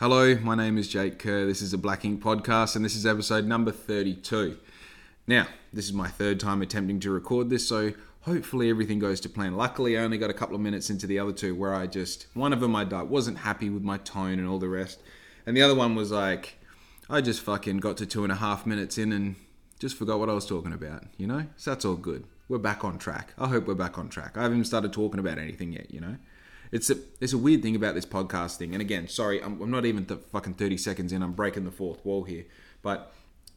Hello, my name is Jake Kerr. This is a Black Ink podcast, and this is episode number 32. Now, this is my third time attempting to record this, so hopefully everything goes to plan. Luckily, I only got a couple of minutes into the other two where I just, one of them I wasn't happy with my tone and all the rest, and the other one was like, I just fucking got to two and a half minutes in and just forgot what I was talking about, you know? So that's all good. We're back on track. I hope we're back on track. I haven't started talking about anything yet, you know? It's a it's a weird thing about this podcasting. And again, sorry, I'm, I'm not even the fucking 30 seconds in. I'm breaking the fourth wall here. But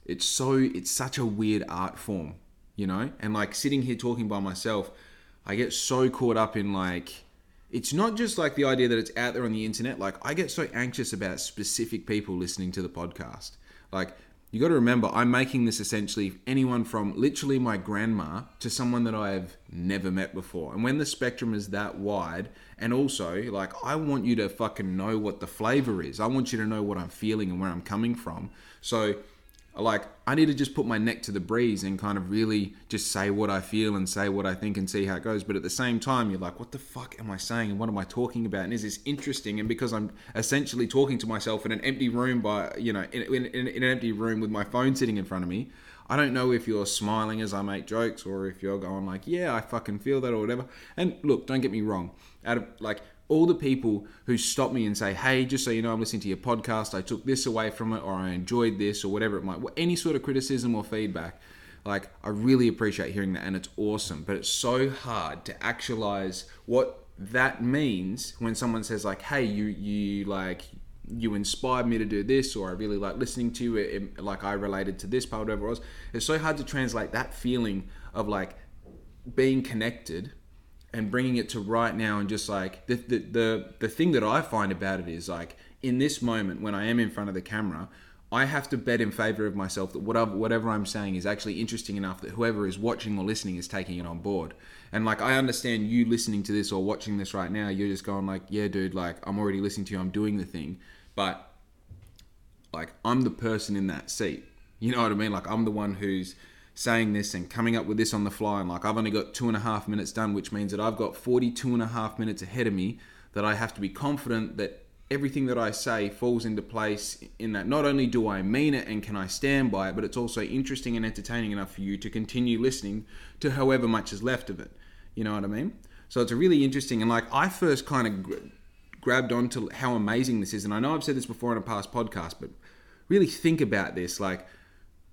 it's so it's such a weird art form, you know? And like sitting here talking by myself, I get so caught up in like it's not just like the idea that it's out there on the internet. Like I get so anxious about specific people listening to the podcast. Like you got to remember, I'm making this essentially anyone from literally my grandma to someone that I have never met before. And when the spectrum is that wide, and also, like, I want you to fucking know what the flavor is. I want you to know what I'm feeling and where I'm coming from. So, like I need to just put my neck to the breeze and kind of really just say what I feel and say what I think and see how it goes. But at the same time, you're like, what the fuck am I saying and what am I talking about? And is this interesting? And because I'm essentially talking to myself in an empty room by you know in, in, in an empty room with my phone sitting in front of me, I don't know if you're smiling as I make jokes or if you're going like, yeah, I fucking feel that or whatever. And look, don't get me wrong. Out of like all the people who stop me and say, hey, just so you know, I'm listening to your podcast, I took this away from it, or I enjoyed this, or whatever it might, any sort of criticism or feedback, like I really appreciate hearing that, and it's awesome. But it's so hard to actualize what that means when someone says like, hey, you you like you inspired me to do this, or I really like listening to you, it, like I related to this part, whatever it was. It's so hard to translate that feeling of like being connected and bringing it to right now and just like the, the the the thing that I find about it is like in this moment when I am in front of the camera, I have to bet in favor of myself that whatever whatever I'm saying is actually interesting enough that whoever is watching or listening is taking it on board. And like I understand you listening to this or watching this right now, you're just going like, yeah, dude, like I'm already listening to you, I'm doing the thing, but like I'm the person in that seat. You know what I mean? Like I'm the one who's saying this and coming up with this on the fly. And like, I've only got two and a half minutes done, which means that I've got 42 and a half minutes ahead of me that I have to be confident that everything that I say falls into place in that not only do I mean it and can I stand by it, but it's also interesting and entertaining enough for you to continue listening to however much is left of it. You know what I mean? So it's a really interesting and like I first kind of grabbed onto how amazing this is, and I know I've said this before in a past podcast, but really think about this. Like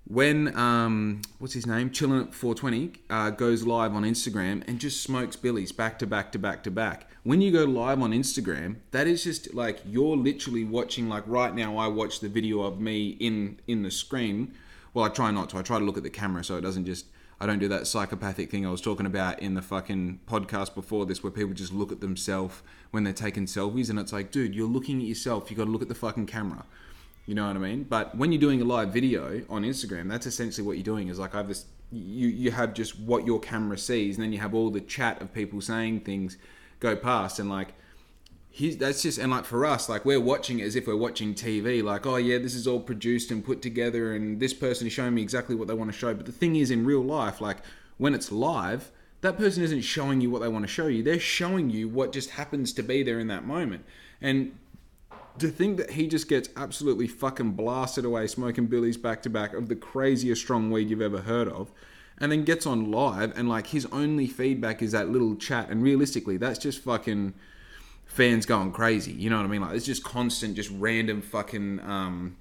when um, what's his name, chilling at 420, uh, goes live on Instagram and just smokes billies back to back to back to back. When you go live on Instagram, that is just like you're literally watching. Like right now, I watch the video of me in in the screen. Well, I try not to. I try to look at the camera so it doesn't just. I don't do that psychopathic thing I was talking about in the fucking podcast before this, where people just look at themselves when they're taking selfies, and it's like, dude, you're looking at yourself. You got to look at the fucking camera. You know what I mean? But when you're doing a live video on Instagram, that's essentially what you're doing. Is like I have this. You you have just what your camera sees, and then you have all the chat of people saying things go past, and like. He's, that's just and like for us like we're watching it as if we're watching tv like oh yeah this is all produced and put together and this person is showing me exactly what they want to show but the thing is in real life like when it's live that person isn't showing you what they want to show you they're showing you what just happens to be there in that moment and to think that he just gets absolutely fucking blasted away smoking Billy's back to back of the craziest strong weed you've ever heard of and then gets on live and like his only feedback is that little chat and realistically that's just fucking fans going crazy you know what i mean? Like it's just constant just random fucking um,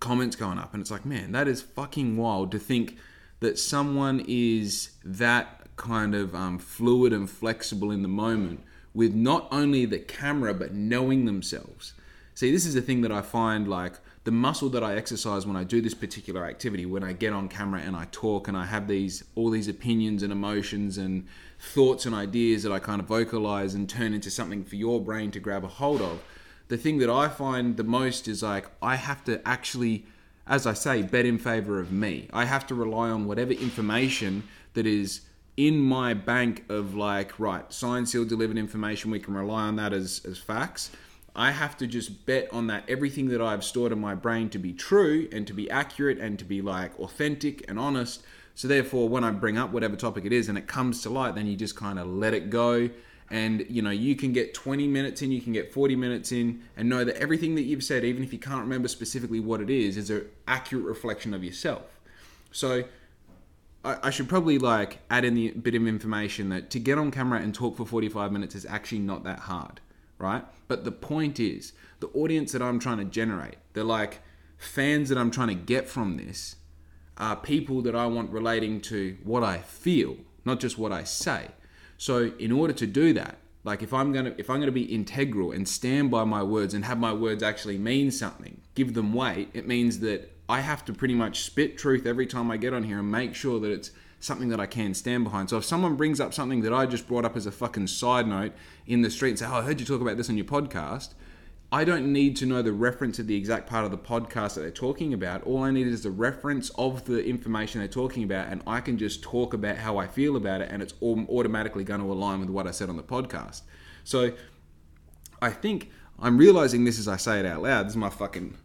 comments going up and it's like man that is fucking wild to think that someone is that kind of um, fluid and flexible in the moment with not only the camera but knowing themselves See, this is the thing that I find like the muscle that I exercise when I do this particular activity, when I get on camera and I talk and I have these all these opinions and emotions and thoughts and ideas that I kind of vocalize and turn into something for your brain to grab a hold of. The thing that I find the most is like I have to actually as I say, bet in favor of me. I have to rely on whatever information that is in my bank of like, right, signed, sealed, delivered information. We can rely on that as, as facts. I have to just bet on that everything that I've stored in my brain to be true and to be accurate and to be like authentic and honest. So therefore, when I bring up whatever topic it is and it comes to light, then you just kind of let it go. And you know you can get 20 minutes in you can get 40 minutes in and know that everything that you've said even if you can't remember specifically what it is is an accurate reflection of yourself. So I, I should probably like add in the bit of information that to get on camera and talk for 45 minutes is actually not that hard right? But the point is the audience that i'm trying to generate they're like fans that i'm trying to get from this are people that i want relating to what i feel not just what i say. So in order to do that, like if I'm gonna if I'm gonna be integral and stand by my words and have my words actually mean something, give them weight, it means that I have to pretty much spit truth every time I get on here and make sure that it's something that I can stand behind. So if someone brings up something that I just brought up as a fucking side note in the street and say, Oh, I heard you talk about this on your podcast, I don't need to know the reference of the exact part of the podcast that they're talking about. All I need is the reference of the information they're talking about, and I can just talk about how I feel about it, and it's automatically going to align with what I said on the podcast. So I think I'm realizing this as I say it out loud. This is my fucking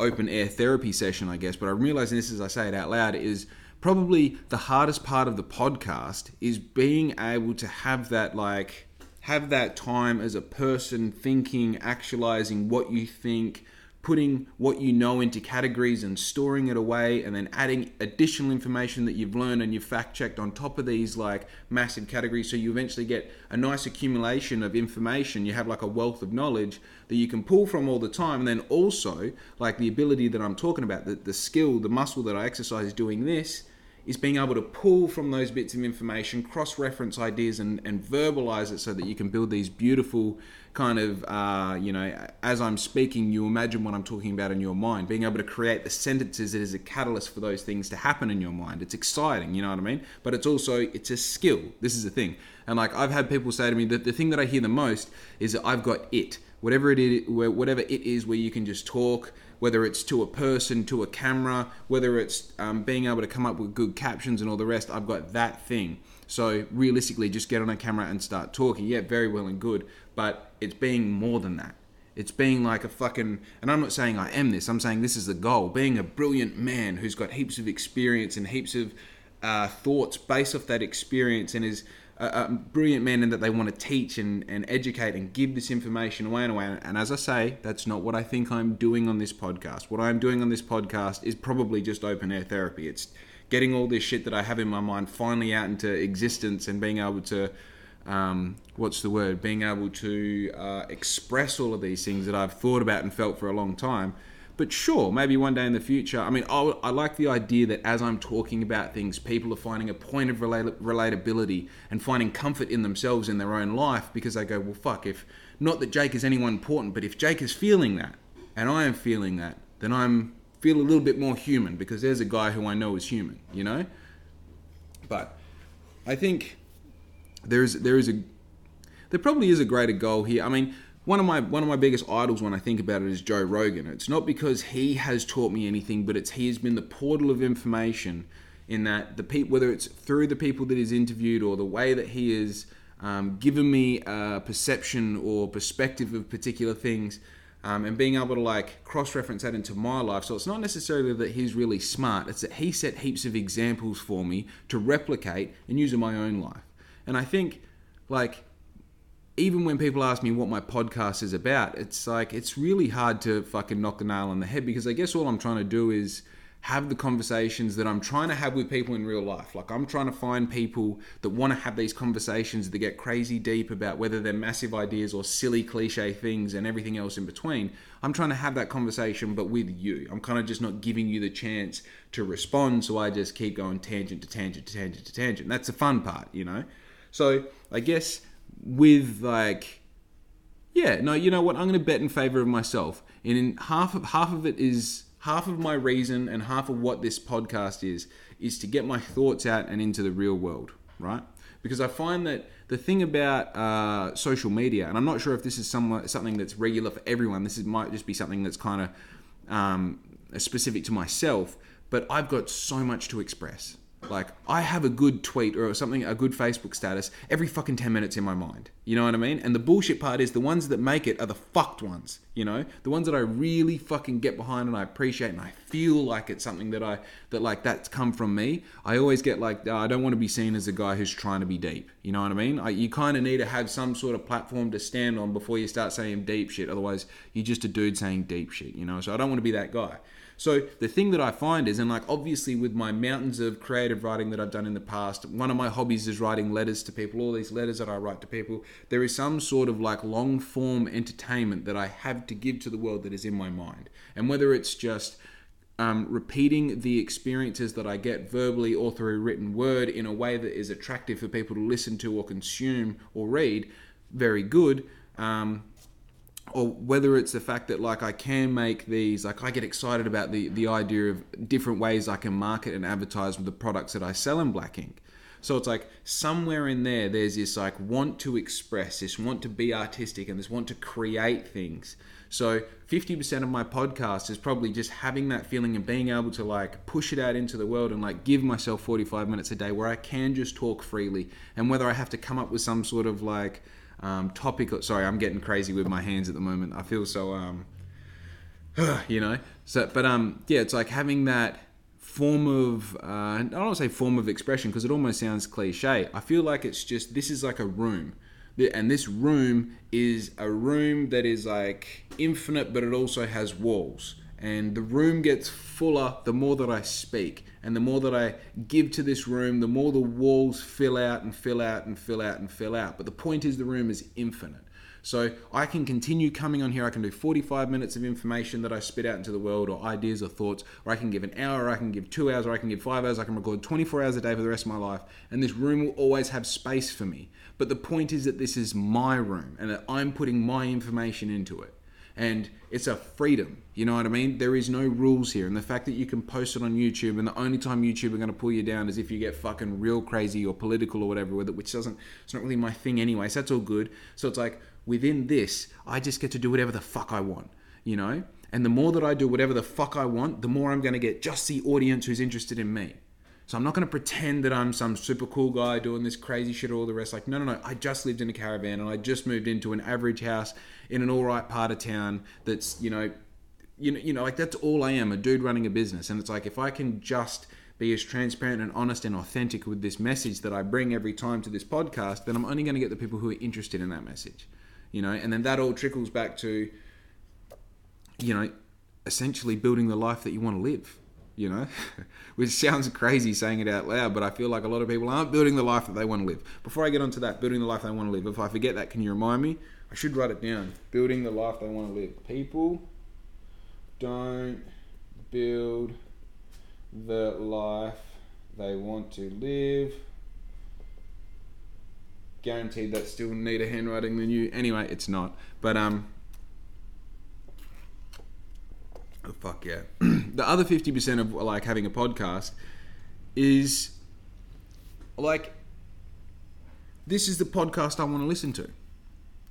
open air therapy session, I guess, but I'm realizing this as I say it out loud is probably the hardest part of the podcast is being able to have that like have that time as a person thinking, actualizing what you think, putting what you know into categories and storing it away, and then adding additional information that you've learned and you've fact checked on top of these like massive categories. So you eventually get a nice accumulation of information. You have like a wealth of knowledge that you can pull from all the time. And then also, like the ability that I'm talking about, the, the skill, the muscle that I exercise doing this is being able to pull from those bits of information, cross reference ideas, and, and verbalize it so that you can build these beautiful kind of, uh, you know, as I'm speaking, you imagine what I'm talking about in your mind. Being able to create the sentences that is a catalyst for those things to happen in your mind. It's exciting, you know what I mean? But it's also, it's a skill. This is the thing. And like I've had people say to me that the thing that I hear the most is that I've got it. Whatever it is, whatever it is where you can just talk, whether it's to a person, to a camera, whether it's um, being able to come up with good captions and all the rest, I've got that thing. So realistically, just get on a camera and start talking. Yeah, very well and good, but it's being more than that. It's being like a fucking, and I'm not saying I am this, I'm saying this is the goal. Being a brilliant man who's got heaps of experience and heaps of uh, thoughts based off that experience and is brilliant men and that they want to teach and, and educate and give this information away and away. And as I say, that's not what I think I'm doing on this podcast. What I'm doing on this podcast is probably just open air therapy. It's getting all this shit that I have in my mind finally out into existence and being able to, um, what's the word, being able to uh, express all of these things that I've thought about and felt for a long time but sure, maybe one day in the future. I mean, I, I like the idea that as I'm talking about things, people are finding a point of relate, relatability and finding comfort in themselves in their own life because they go, well, fuck, if not that Jake is anyone important, but if Jake is feeling that and I am feeling that, then I'm feel a little bit more human because there's a guy who I know is human, you know. But I think there is there is a there probably is a greater goal here. I mean, one of my one of my biggest idols when I think about it is Joe Rogan. It's not because he has taught me anything, but it's he has been the portal of information in that the people whether it's through the people that he's interviewed or the way that he has um, given me a perception or perspective of particular things. Um, and being able to like cross reference that into my life. So it's not necessarily that he's really smart, it's that he set heaps of examples for me to replicate and use in my own life. And I think like even when people ask me what my podcast is about, it's like it's really hard to fucking knock the nail on the head because I guess all I'm trying to do is have the conversations that I'm trying to have with people in real life. Like I'm trying to find people that want to have these conversations that get crazy deep about whether they're massive ideas or silly cliche things and everything else in between. I'm trying to have that conversation but with you. I'm kind of just not giving you the chance to respond, so I just keep going tangent to tangent to tangent to tangent. That's the fun part, you know. So, I guess with like yeah no you know what? I'm going to bet in favor of myself. And in half of half of it is half of my reason and half of what this podcast is is to get my thoughts out and into the real world right? Because i find that the thing about uh, social media and i'm not sure if this is somewhat, something that's regular for everyone this is, might just be something that's kind of um, specific to myself but i've got so much to express like I have a good tweet or something, a good Facebook status every fucking 10 minutes in my mind. You know what I mean? And the bullshit part is the ones that make it are the fucked ones. You know, the ones that I really fucking get behind and I appreciate and I feel like it's something that I that like that's come from me. I always get like oh, I don't want to be seen as a guy who's trying to be deep. You know what I mean? I, you kind of need to have some sort of platform to stand on before you start saying deep shit. Otherwise, you're just a dude saying deep shit. You know, so I don't want to be that guy. So the thing that I find is, and like obviously with my mountains of creative writing that I've done in the past, one of my hobbies is writing letters to people. All these letters that I write to people, there is some sort of like long form entertainment that I have to give to the world that is in my mind. And whether it's just um, repeating the experiences that I get verbally or through written word in a way that is attractive for people to listen to or consume or read, very good. Um, or whether it's the fact that like I can make these like I get excited about the the idea of different ways I can market and advertise with the products that I sell in Black Ink. So it's like somewhere in there there's this like want to express, this want to be artistic and this want to create things. So 50% of my podcast is probably just having that feeling and being able to like push it out into the world and like give myself 45 minutes a day where I can just talk freely and whether I have to come up with some sort of like um, topic. Sorry, I'm getting crazy with my hands at the moment. I feel so, um, you know. So, but um, yeah, it's like having that form of uh, I don't want to say form of expression because it almost sounds cliche. I feel like it's just this is like a room, and this room is a room that is like infinite, but it also has walls and the room gets fuller the more that I speak. And the more that I give to this room, the more the walls fill out and fill out and fill out and fill out. But the point is, the room is infinite. So I can continue coming on here. I can do 45 minutes of information that I spit out into the world, or ideas or thoughts, or I can give an hour, or I can give two hours, or I can give five hours. I can record 24 hours a day for the rest of my life. And this room will always have space for me. But the point is that this is my room and that I'm putting my information into it and it's a freedom. You know what I mean? There is no rules here, and the fact that you can post it on YouTube, and the only time YouTube are going to pull you down is if you get fucking real crazy or political or whatever with it, which doesn't. It's not really my thing anyway. So that's all good. So it's like within this, I just get to do whatever the fuck I want. You know. And the more that I do whatever the fuck I want, the more I'm going to get just the audience who's interested in me. So I'm not going to pretend that I'm some super cool guy doing this crazy shit or all the rest. Like, no, no, no. I just lived in a caravan and I just moved into an average house in an all right part of town that's, you know, you know, you know, like that's all I am, a dude running a business. And it's like if I can just be as transparent and honest and authentic with this message that I bring every time to this podcast, then I'm only going to get the people who are interested in that message. You know, and then that all trickles back to, you know, essentially building the life that you want to live you know, which sounds crazy saying it out loud, but I feel like a lot of people aren't building the life that they want to live. Before I get onto that, building the life they want to live, if I forget that, can you remind me? I should write it down. Building the life they want to live. People don't build the life they want to live. Guaranteed that still need a handwriting than you. Anyway, it's not. But um Oh, fuck yeah. the other 50% of like having a podcast is like this is the podcast I want to listen to.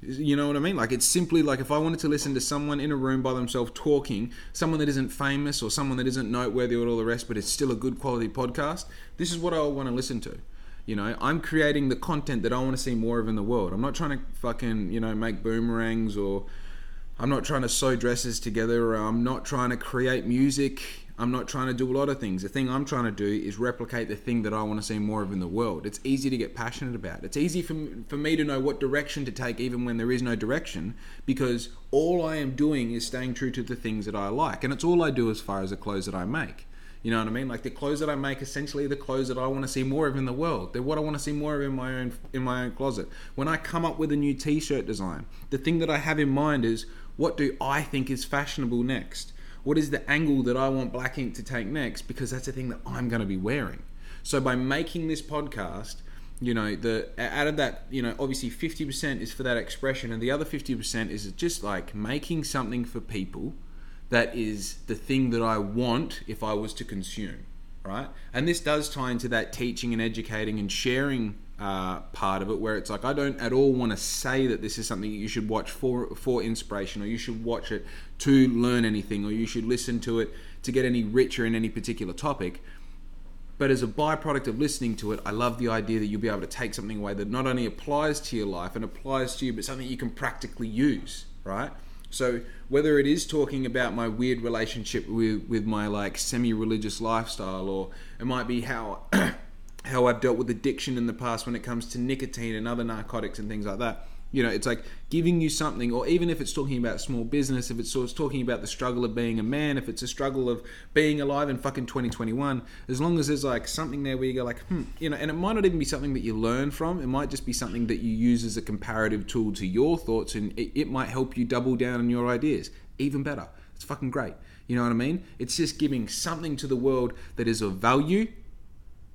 You know what I mean? Like it's simply like if I wanted to listen to someone in a room by themselves talking, someone that isn't famous or someone that isn't noteworthy or all the rest, but it's still a good quality podcast, this is what I want to listen to. You know, I'm creating the content that I want to see more of in the world. I'm not trying to fucking, you know, make boomerangs or I'm not trying to sew dresses together. I'm not trying to create music. I'm not trying to do a lot of things. The thing I'm trying to do is replicate the thing that I want to see more of in the world. It's easy to get passionate about. It's easy for, for me to know what direction to take even when there is no direction because all I am doing is staying true to the things that I like. And it's all I do as far as the clothes that I make. You know what I mean? Like the clothes that I make, essentially the clothes that I want to see more of in the world. They're what I want to see more of in my own in my own closet. When I come up with a new T-shirt design, the thing that I have in mind is what do I think is fashionable next? What is the angle that I want Black Ink to take next? Because that's the thing that I'm going to be wearing. So by making this podcast, you know, the out of that, you know, obviously 50% is for that expression, and the other 50% is just like making something for people that is the thing that I want if I was to consume, right? And this does tie into that teaching and educating and sharing uh, part of it where it's like I don't at all want to say that this is something you should watch for for inspiration or you should watch it to learn anything or you should listen to it to get any richer in any particular topic. But as a byproduct of listening to it, I love the idea that you'll be able to take something away that not only applies to your life and applies to you, but something you can practically use, right? So whether it is talking about my weird relationship with, with my like semi-religious lifestyle, or it might be how how I've dealt with addiction in the past when it comes to nicotine and other narcotics and things like that you know, it's like giving you something, or even if it's talking about small business, if it's of talking about the struggle of being a man, if it's a struggle of being alive in fucking 2021, as long as there's like something there where you go like, hmm, you know, and it might not even be something that you learn from. It might just be something that you use as a comparative tool to your thoughts, and it, it might help you double down on your ideas. Even better. It's fucking great. You know what I mean? It's just giving something to the world that is of value.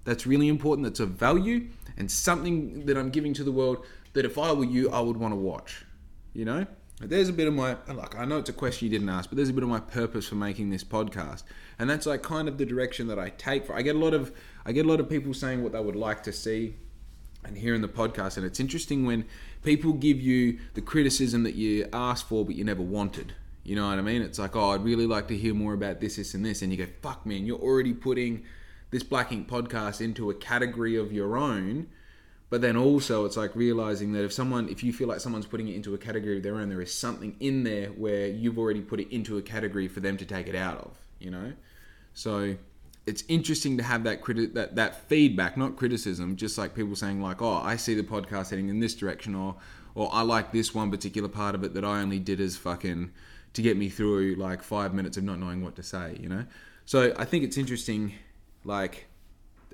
That's really important. That's of value, and something that I'm giving to the world that if I were you, I would want to watch. You know, there's a bit of my like I know it's a question you didn't ask, but there's a bit of my purpose for making this podcast, and that's like kind of the direction that I take for. I get a lot of I get a lot of people saying what they would like to see and hear in the podcast, and it's interesting when people give you the criticism that you asked for but you never wanted. You know what I mean? It's like, oh, I'd really like to hear more about this, this, and this, and you go, fuck, man, you're already putting this Black Ink podcast into a category of your own but then also it's like realizing that if someone if you feel like someone's putting it into a category of their own there is something in there where you've already put it into a category for them to take it out of you know? So it's interesting to have that criti- that that feedback not criticism just like people saying like oh i see the podcast heading in this direction or or i like this one particular part of it that i only did as fucking to get me through like five minutes of not knowing what to say you know? So i think it's interesting like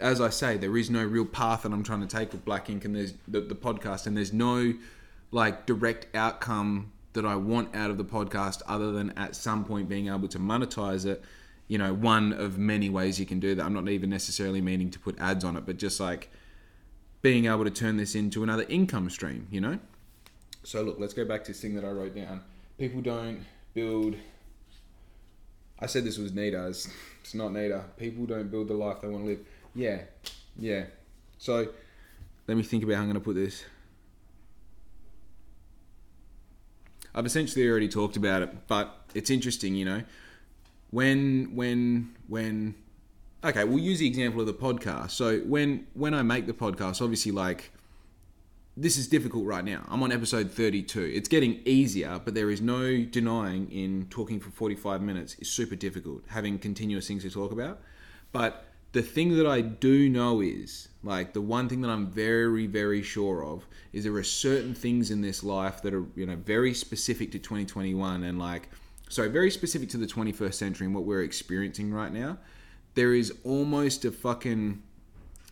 as I say, there is no real path that I'm trying to take with Black Ink and there's the, the podcast, and there's no like direct outcome that I want out of the podcast other than at some point being able to monetize it. You know, one of many ways you can do that. I'm not even necessarily meaning to put ads on it, but just like being able to turn this into another income stream, you know? So, look, let's go back to this thing that I wrote down. People don't build. I said this was Nita. It's, not Nita. People don't build the life they want to live yeah, yeah. So let me think about how I'm going to put this. I've essentially already talked about it, but it's interesting, you know. When when when okay, we'll use the example of the podcast. So when when I make the podcast, obviously like this is difficult right now. I'm on episode 32. It's getting easier, but there is no denying in talking for 45 minutes is super difficult, having continuous things to talk about. But the thing that I do know is like the one thing that I'm very very sure of is there are certain things in this life that are you know very specific to 2021 and like so very specific to the 21st century and what we're experiencing right now. There is almost a fucking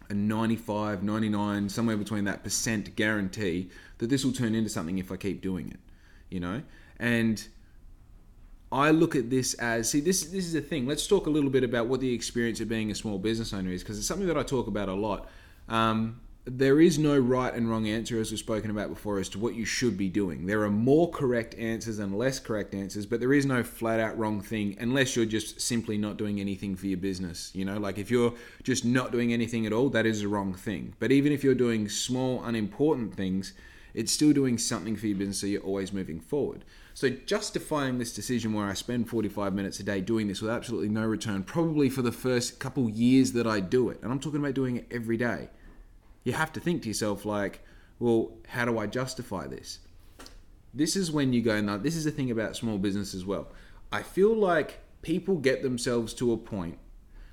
a 95, 99, somewhere between that percent guarantee that this will turn into something if I keep doing it, you know? And I look at this as see this this is the thing. Let's talk a little bit about what the experience of being a small business owner is because it's something that I talk about a lot. Um, there is no right and wrong answer, as we've spoken about before, as to what you should be doing. There are more correct answers and less correct answers, but there is no flat out wrong thing unless you're just simply not doing anything for your business. You know, like if you're just not doing anything at all, that is a wrong thing. But even if you're doing small, unimportant things, it's still doing something for your business so you're always moving forward. So justifying this decision where I spend 45 minutes a day doing this with absolutely no return, probably for the first couple years that I do it, and I'm talking about doing it every day, you have to think to yourself like, well, how do I justify this? This is when you go, now this is the thing about small business as well. I feel like people get themselves to a point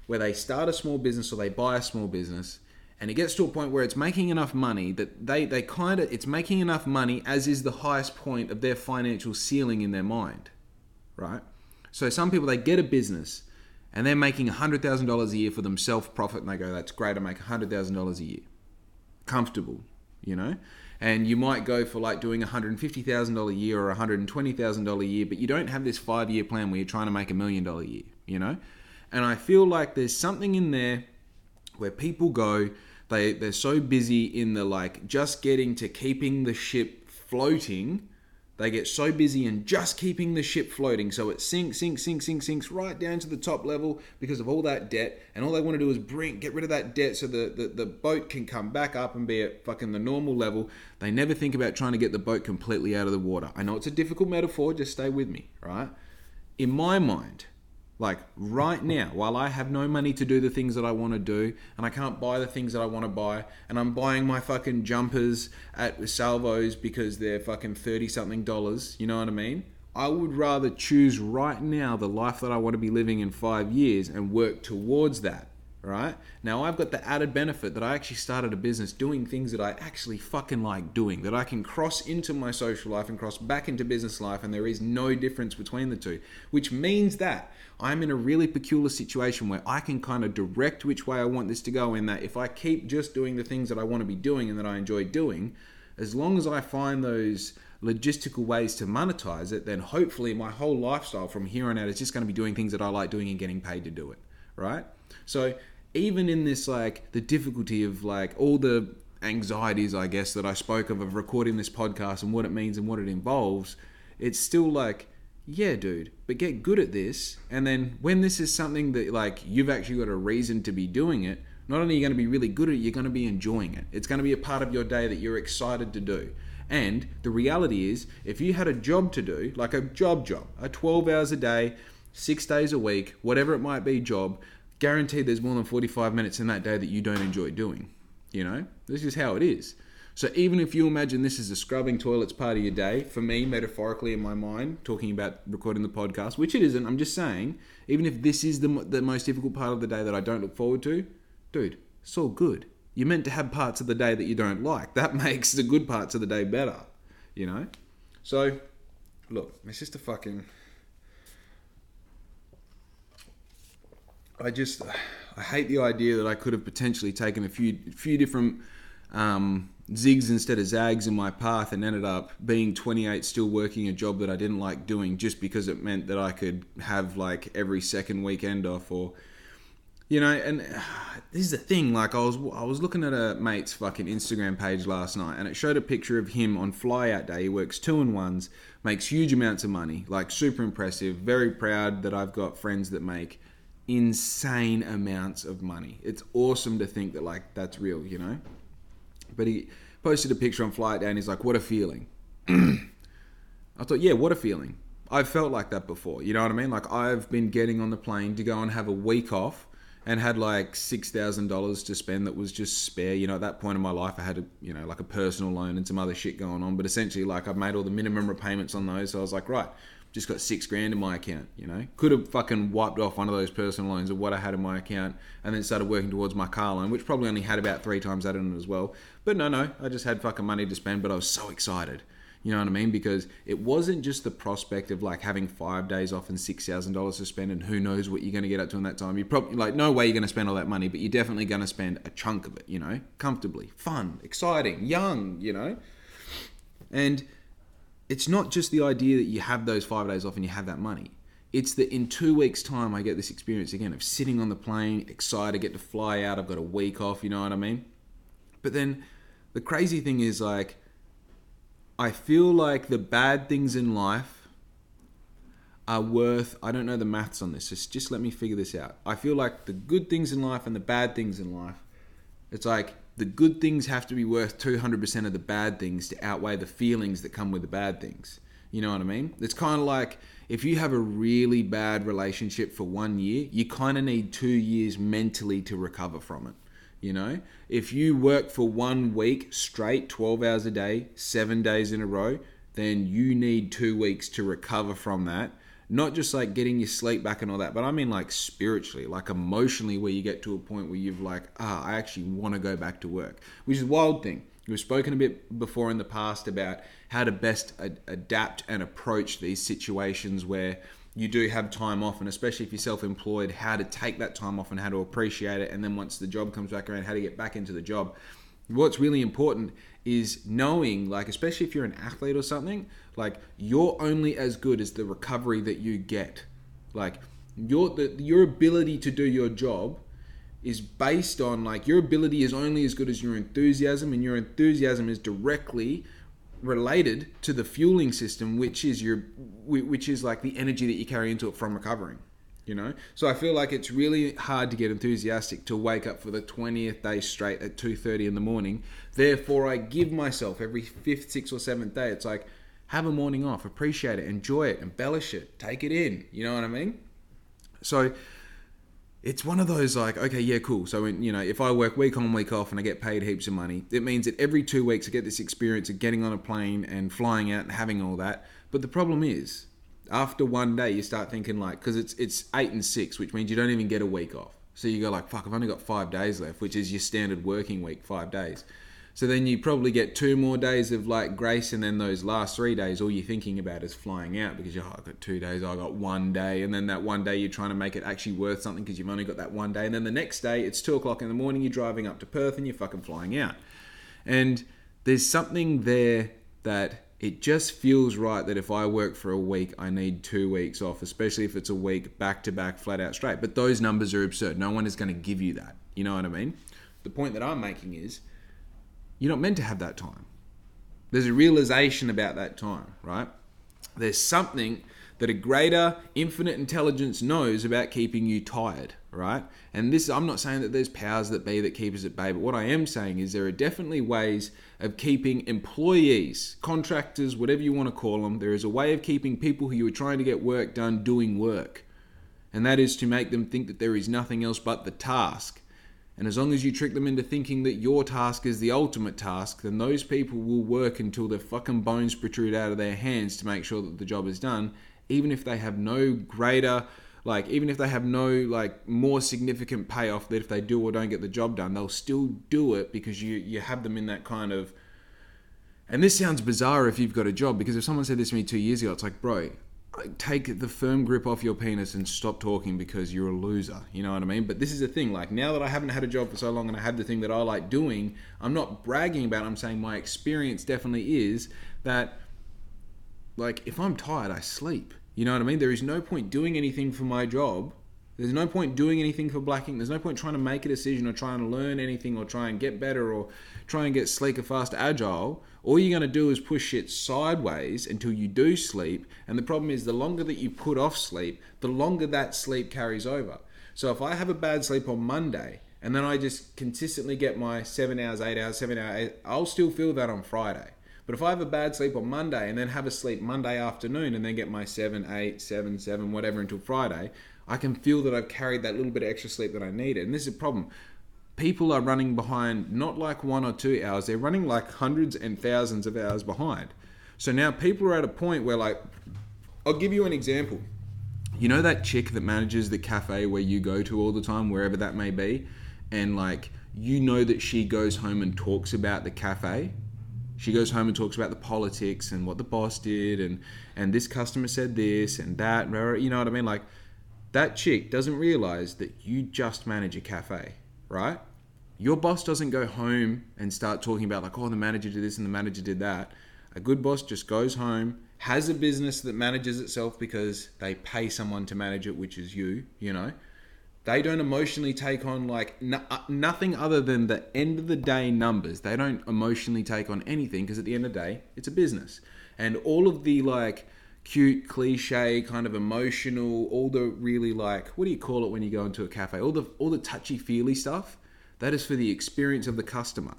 where they start a small business or they buy a small business and it gets to a point where it's making enough money that they, they kind of it's making enough money as is the highest point of their financial ceiling in their mind right so some people they get a business and they're making $100000 a year for themselves profit and they go that's great i make $100000 a year comfortable you know and you might go for like doing $150000 a year or $120000 a year but you don't have this five year plan where you're trying to make a million dollar year you know and i feel like there's something in there where people go they they're so busy in the like just getting to keeping the ship floating. They get so busy in just keeping the ship floating, so it sinks, sinks, sinks, sinks, sinks right down to the top level because of all that debt. And all they want to do is bring, get rid of that debt so the, the, the boat can come back up and be at fucking the normal level. They never think about trying to get the boat completely out of the water. I know it's a difficult metaphor, just stay with me, right? In my mind, Like right now, while I have no money to do the things that I want to do, and I can't buy the things that I want to buy, and I'm buying my fucking jumpers at Salvos because they're fucking 30 something dollars, you know what I mean? I would rather choose right now the life that I want to be living in five years and work towards that right? Now I've got the added benefit that I actually started a business doing things that I actually fucking like doing, that I can cross into my social life and cross back into business life, and there is no difference between the two, which means that I'm in a really peculiar situation where I can kind of direct which way I want this to go. In that, if I keep just doing the things that I want to be doing and that I enjoy doing, as long as I find those logistical ways to monetize it, then hopefully my whole lifestyle from here on out is just going to be doing things that I like doing and getting paid to do it, right? So even in this like the difficulty of like all the anxieties i guess that i spoke of of recording this podcast and what it means and what it involves it's still like yeah dude but get good at this. And then when this is something that like you've actually got a reason to be doing it not only are you going to be really good at it you're going to be enjoying it. It's going to be a part of your day that you're excited to do. And the reality is if you had a job to do like a job job a 12 hours a day six days a week whatever it might be job guaranteed there's more than 45 minutes in that day that you don't enjoy doing. You know, this is how it is. So even if you imagine this is the scrubbing toilets part of your day, for me, metaphorically in my mind, talking about recording the podcast, which it isn't, I'm just saying, even if this is the, the most difficult part of the day that I don't look forward to, dude, it's all good. You're meant to have parts of the day that you don't like. That makes the good parts of the day better, you know? So, look, it's just a fucking I just I hate the idea that I could have potentially taken a few few different um, zigs instead of zags in my path and ended up being 28 still working a job that I didn't like doing just because it meant that I could have like every second weekend off or you know and this is the thing like I was I was looking at a mate's fucking Instagram page last night and it showed a picture of him on flyout day. He works two and ones makes huge amounts of money like super impressive very proud that I've got friends that make insane amounts of money. It's awesome to think that like that's real, you know. But he posted a picture on flight day and he's like, "What a feeling." I thought, yeah, what a feeling. I've felt like that before. You know what I mean? Like I've been getting on the plane to go and have a week off and had like six thousand dollars to spend that was just spare. You know, at that point in my life, I had a you know like a personal loan and some other shit going on. But essentially, like I've made all the minimum repayments on those. So I was like, right, just got six grand in my account, you know. Could have fucking wiped off one of those personal loans of what I had in my account and then started working towards my car loan, which probably only had about three times that in it as well. But no, no, I just had fucking money to spend, but I was so excited. You know what I mean? Because it wasn't just the prospect of like having five days off and six thousand dollars to spend, and who knows what you're going to get up to in that time. You probably like no way you're going to spend all that money, but you're definitely going to spend a chunk of it. You know, comfortably, fun, exciting, young. You know, and it's not just the idea that you have those five days off and you have that money. It's that in two weeks' time, I get this experience again of sitting on the plane, excited, get to fly out. I've got a week off, you know what I mean? But then the crazy thing is, like, I feel like the bad things in life are worth, I don't know the maths on this, just, just let me figure this out. I feel like the good things in life and the bad things in life, it's like the good things have to be worth 200% of the bad things to outweigh the feelings that come with the bad things. You know what I mean? It's kind of like if you have a really bad relationship for one year, you kind of need two years mentally to recover from it. You know, if you work for one week straight, 12 hours a day, seven days in a row, then you need two weeks to recover from that not just like getting your sleep back and all that, but I mean like spiritually, like emotionally, where you get to a point where you've like, ah, I actually want to go back to work, which is a wild thing. We've spoken a bit before in the past about how to best ad- adapt and approach these situations where you do have time off, and especially if you're self employed, how to take that time off and how to appreciate it. And then once the job comes back around, how to get back into the job. What's really important is knowing, like, especially if you're an athlete or something, like, you're only as good as the recovery that you get. Like, your, the, your ability to do your job is based on, like, your ability is only as good as your enthusiasm, and your enthusiasm is directly related to the fueling system, which is your, which is like the energy that you carry into it from recovering you know so i feel like it's really hard to get enthusiastic to wake up for the 20th day straight at 2.30 in the morning therefore i give myself every fifth sixth or seventh day it's like have a morning off appreciate it enjoy it embellish it take it in you know what i mean So it's one of those like, okay, yeah, cool. So, when, you know, if I work week on, week off and I get paid heaps of money, it means that every two weeks I get this experience of getting on a plane and flying out and having all that. But the problem is, after one day, you start thinking like, because it's it's eight and six, which means you don't even get a week off. So you go like, fuck, I've only got five days left, which is your standard working week, five days. So then you probably get two more days of like grace, and then those last three days, all you're thinking about is flying out because you're, oh, I've got two days, I got one day, and then that one day you're trying to make it actually worth something because you've only got that one day, and then the next day it's two o'clock in the morning, you're driving up to Perth and you're fucking flying out, and there's something there that it just feels right that if I work for a week, I need two weeks off, especially if it's a week back to back, flat out straight. But those numbers are absurd. No one is going to give you that. You know what I mean? The point that I'm making is you're not meant to have that time. There's a realization about that time, right? There's something that a greater infinite intelligence knows about keeping you tired, right? And this I'm not saying that there's powers that be that keep us at bay, but what I am saying is there are definitely ways of keeping employees, contractors, whatever you want to call them, there is a way of keeping people who you are trying to get work done doing work. And that is to make them think that there is nothing else but the task. And as long as you trick them into thinking that your task is the ultimate task, then those people will work until their fucking bones protrude out of their hands to make sure that the job is done, even if they have no greater, like, even if they have no, like, more significant payoff that if they do or don't get the job done, they'll still do it because you, you have them in that kind of. And this sounds bizarre if you've got a job because if someone said this to me two years ago, it's like, bro, take the firm grip off your penis and stop talking because you're a loser. You know what I mean? But this is the thing. Like now that I haven't had a job for so long and I have the thing that I like doing, I'm not bragging about. It, I'm saying my experience definitely is that, like, if I'm tired, I sleep. You know what I mean? There is no point doing anything for my job. There's no point doing anything for Black Ink. There's no point trying to make a decision or trying to learn anything or try and get better or try and get sleeker, fast, agile all you're going to do is push shit sideways until you do sleep. And the problem is, the longer that you put off sleep, the longer that sleep carries over. So if I have a bad sleep on Monday and then I just consistently get my seven hours, eight hours, seven hours, I'll still feel that on Friday. But if I have a bad sleep on Monday and then have a sleep Monday afternoon and then get my seven, eight, seven, seven, whatever until Friday, I can feel that I've carried that little bit of extra sleep that I needed. And this is a problem people are running behind not like one or two hours, they're running like hundreds and thousands of hours behind. So now people are at a point where, like, I'll give you an example. You know that chick that manages the cafe where you go to all the time, wherever that may be, and like, you know that she goes home and talks about the cafe? She goes home and talks about the politics and what the boss did, and, and this customer said this and that, you know what I mean? Like, that chick doesn't realize that you just manage a cafe right? Your boss doesn't go home and start talking about, like, oh, the manager did this and the manager did that. A good boss just goes home, has a business that manages itself because they pay someone to manage it, which is you, you know. They don't emotionally take on like no, uh, nothing other than the end of the day numbers. They don't emotionally take on anything because at the end of the day, it's a business. And all of the like cute, cliche, kind of emotional, all the really like what do you call it when you go into a cafe? All the all the touchy feely stuff. That is for the experience of the customer.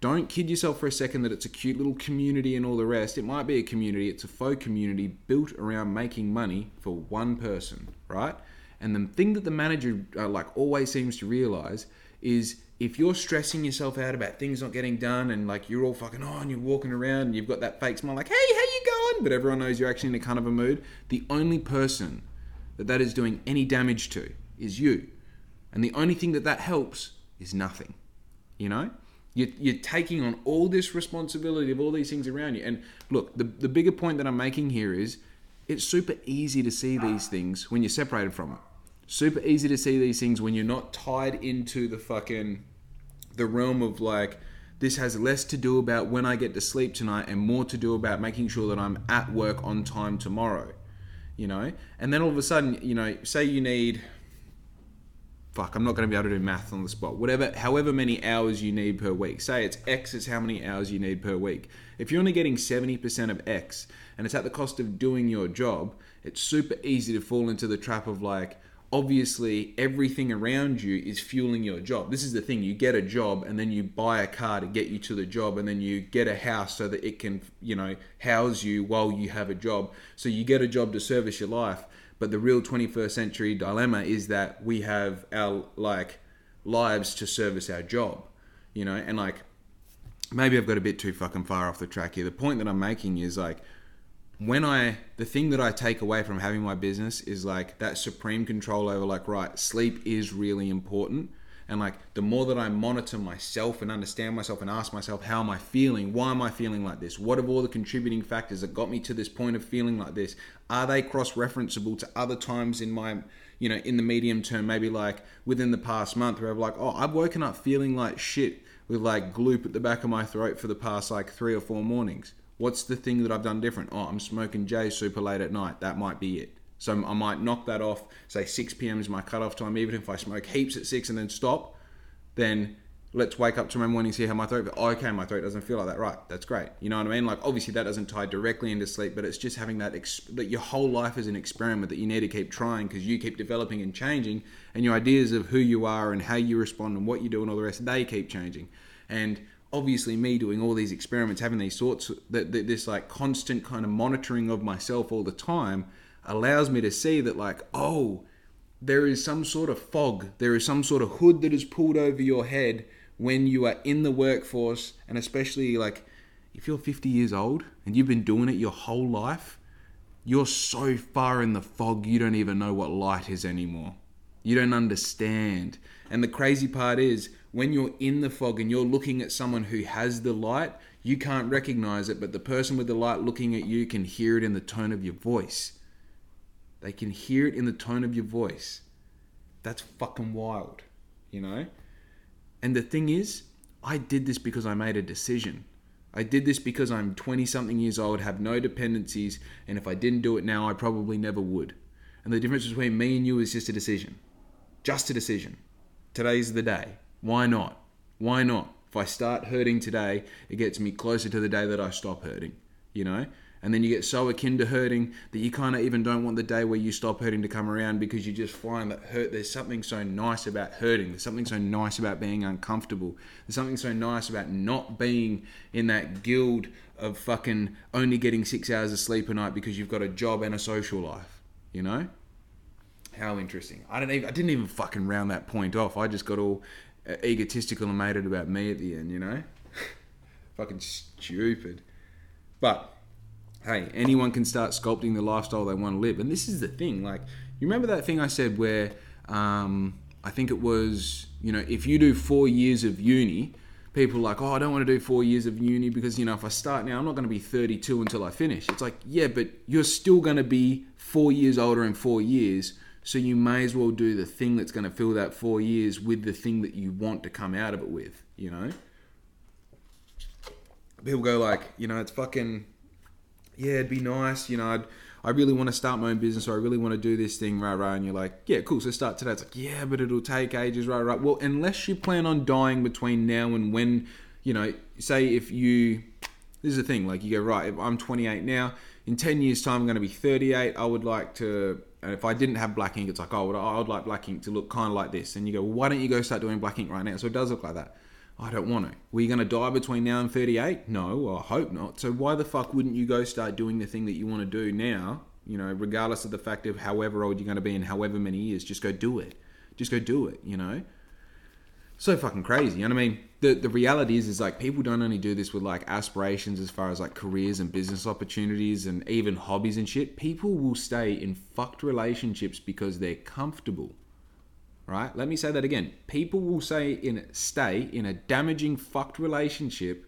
Don't kid yourself for a second that it's a cute little community and all the rest. It might be a community, it's a faux community built around making money for one person, right? And the thing that the manager uh, like always seems to realize is if you're stressing yourself out about things not getting done and like you're all fucking on, oh, you're walking around and you've got that fake smile like, hey, how you going? But everyone knows you're actually in a kind of a mood. The only person that that is doing any damage to is you. And the only thing that that helps is nothing. You know? You're, you're taking on all this responsibility of all these things around you. And look, the, the bigger point that I'm making here is it's super easy to see these things when you're separated from it super easy to see these things when you're not tied into the fucking the realm of like this has less to do about when I get to sleep tonight and more to do about making sure that I'm at work on time tomorrow. You know? And then all of a sudden, you know, say you need fuck, I'm not going to be able to do math on the spot. Whatever, however many hours you need per week. Say it's X is how many hours you need per week. If you're only getting 70% of X and it's at the cost of doing your job, it's super easy to fall into the trap of like, obviously everything around you is fueling your job. This is the thing, you get a job and then you buy a car to get you to the job and then you get a house so that it can, you know, house you while you have a job. So you get a job to service your life. But the real 21st century dilemma is that we have our like lives to service our job, you know, and like maybe I've got a bit too fucking far off the track here. The point that I'm making is like when I the thing that I take away from having my business is like that supreme control over like right, sleep is really important. And like the more that I monitor myself and understand myself and ask myself, how am I feeling? Why am I feeling like this? What are all the contributing factors that got me to this point of feeling like this? Are they cross referenceable to other times in my, you know, in the medium term, maybe like within the past month where I'm like, oh, I've woken up feeling like shit with like gloop at the back of my throat for the past like three or four mornings. What's the thing that I've done different? Oh, I'm smoking J super late at night. That might be it. So I might knock that off. Say 6 p.m. is my cutoff time. Even if I smoke heaps at 6 and then stop, then let's wake up tomorrow morning and see how my throat. Oh, okay, my throat doesn't feel like that. Right, that's great. You know what I mean? Like obviously that doesn't tie directly into sleep, but it's just having that that your whole life is an experiment that you need to keep trying because you keep developing and changing, and your ideas of who you are and how you respond and what you do and all the rest they keep changing. And obviously me doing all these experiments having these sorts that this like constant kind of monitoring of myself all the time allows me to see that like oh there is some sort of fog. There is some sort of hood that is pulled over your head when you are in the workforce and especially like if you're 50 years old and you've been doing it your whole life you're so far in the fog you don't even know what light is anymore. You don't understand. And the crazy part is when you're in the fog and you're looking at someone who has the light, you can't recognize it, but the person with the light looking at you can hear it in the tone of your voice. They can hear it in the tone of your voice. That's fucking wild, you know? And the thing is, I did this because I made a decision. I did this because I'm 20 something years old, have no dependencies, and if I didn't do it now, I probably never would. And the difference between me and you is just a decision. Just a decision. Today's the day. Why not? Why not? If I start hurting today, it gets me closer to the day that I stop hurting, you know? And then you get so akin to hurting that you kind of even don't want the day where you stop hurting to come around because you just find that hurt. There's something so nice about hurting. There's something so nice about being uncomfortable. There's something so nice about not being in that guild of fucking only getting six hours of sleep a night because you've got a job and a social life. You know? How interesting. I don't even. I didn't even fucking round that point off. I just got all uh, egotistical and made it about me at the end, you know? Fucking stupid. But hey, anyone can start sculpting the lifestyle they want to live. And this is the thing. Like, you remember that thing I said where um, I think it was, you know, if you do four years of uni, people are like, oh, I don't want to do four years of uni because, you know, if I start now, I'm not going to be 32 until I finish. It's like, yeah, but you're still going to be four years older in four years so you may as well do the thing that's going to fill that four years with the thing that you want to come out of it with, you know? People go like, you know, it's fucking, yeah, it'd be nice, you know, I'd, I really want to start my own business or I really want to do this thing, right, right. And you're like, yeah, cool, so start today. It's like, yeah, but it'll take ages, right, right. Well, unless you plan on dying between now and when, you know, say if you, this is the thing, like you go, right, I'm 28 now, in 10 years' time, I'm going to be 38. I would like to and if I didn't have black ink, it's like, oh, I would like black ink to look kind of like this. And you go, well, why don't you go start doing black ink right now? So it does look like that. I don't want to. Were you going to die between now and 38? No, I hope not. So why the fuck wouldn't you go start doing the thing that you want to do now? You know, regardless of the fact of however old you're going to be in however many years, just go do it. Just go do it, you know? so fucking crazy. You know what I mean? The the reality is is like people don't only do this with like aspirations as far as like careers and business opportunities and even hobbies and shit. People will stay in fucked relationships because they're comfortable. Right? Let me say that again. People will say in stay in a damaging fucked relationship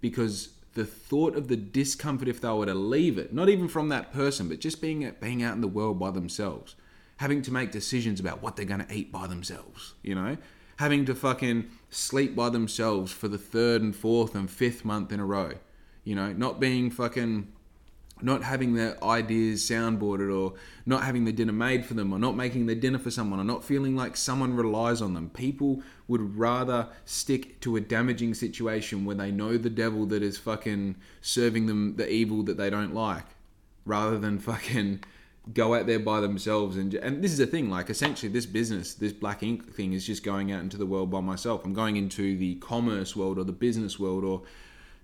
because the thought of the discomfort if they were to leave it, not even from that person, but just being being out in the world by themselves, having to make decisions about what they're going to eat by themselves, you know? having to fucking sleep by themselves for the third and fourth and fifth month in a row. You know, not being fucking not having their ideas soundboarded or not having the dinner made for them or not making the dinner for someone or not feeling like someone relies on them. People would rather stick to a damaging situation where they know the devil that is fucking serving them the evil that they don't like rather than fucking go out there by themselves and and this is the thing like essentially this business this black ink thing is just going out into the world by myself i'm going into the commerce world or the business world or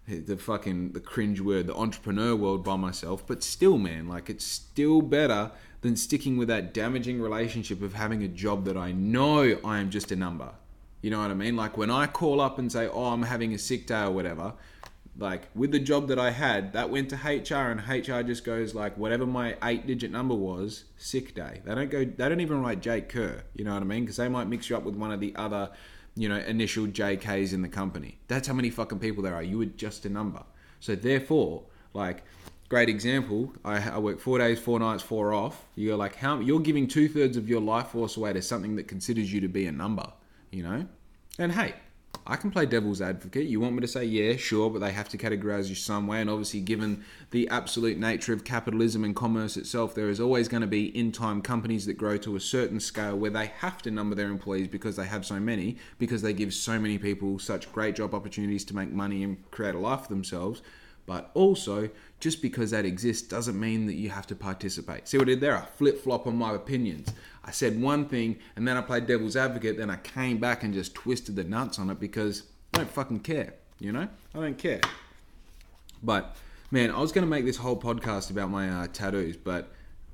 the fucking the cringe word the entrepreneur world by myself but still man like it's still better than sticking with that damaging relationship of having a job that I know I am just a number. You know what I mean? Like when I call up and say, "Oh, I'm having a sick day" or whatever, like with the job that I had, that went to HR and HR just goes like whatever my eight digit number was, sick day. They don't go they don't even write Jake Kerr, you know what I mean? Because they might mix you up with one of the other, you know, initial JKs in the company. That's how many fucking people there are. You were just a number. So therefore, like great example, I, I work four days, four nights, four off. You're like how you're giving two thirds of your life force away to something that considers you to be a number, you know? And hey, I can play devil's advocate. You want me to say, yeah, sure, but they have to categorize you some way. And obviously, given the absolute nature of capitalism and commerce itself, there is always going to be in time companies that grow to a certain scale where they have to number their employees because they have so many, because they give so many people such great job opportunities to make money and create a life for themselves. But also, just because that exists doesn't mean that you have to participate. See what I did there? I flip flop on my opinions. I said one thing and then I played devil's advocate, then I came back and just twisted the nuts on it because I don't fucking care, you know? I don't care. But man, I was going to make this whole podcast about my uh, tattoos, but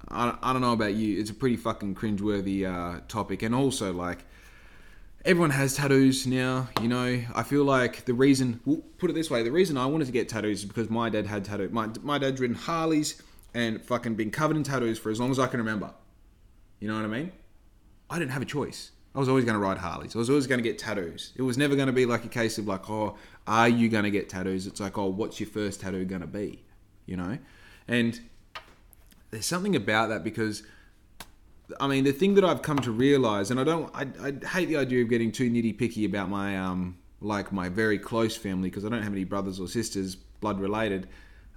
I, I don't know about you. It's a pretty fucking cringeworthy uh, topic. And also, like, everyone has tattoos now. You know, I feel like the reason, well, put it this way, the reason I wanted to get tattoos is because my dad had tattoos. My, my dad's ridden Harleys and fucking been covered in tattoos for as long as I can remember. You know what I mean? I didn't have a choice. I was always going to ride Harleys. I was always going to get tattoos. It was never going to be like a case of like, oh, are you going to get tattoos? It's like, oh, what's your first tattoo going to be? You know? And there's something about that because, I mean, the thing that I've come to realize, and I don't, I, I hate the idea of getting too nitty picky about my, um, like my very close family because I don't have any brothers or sisters blood related.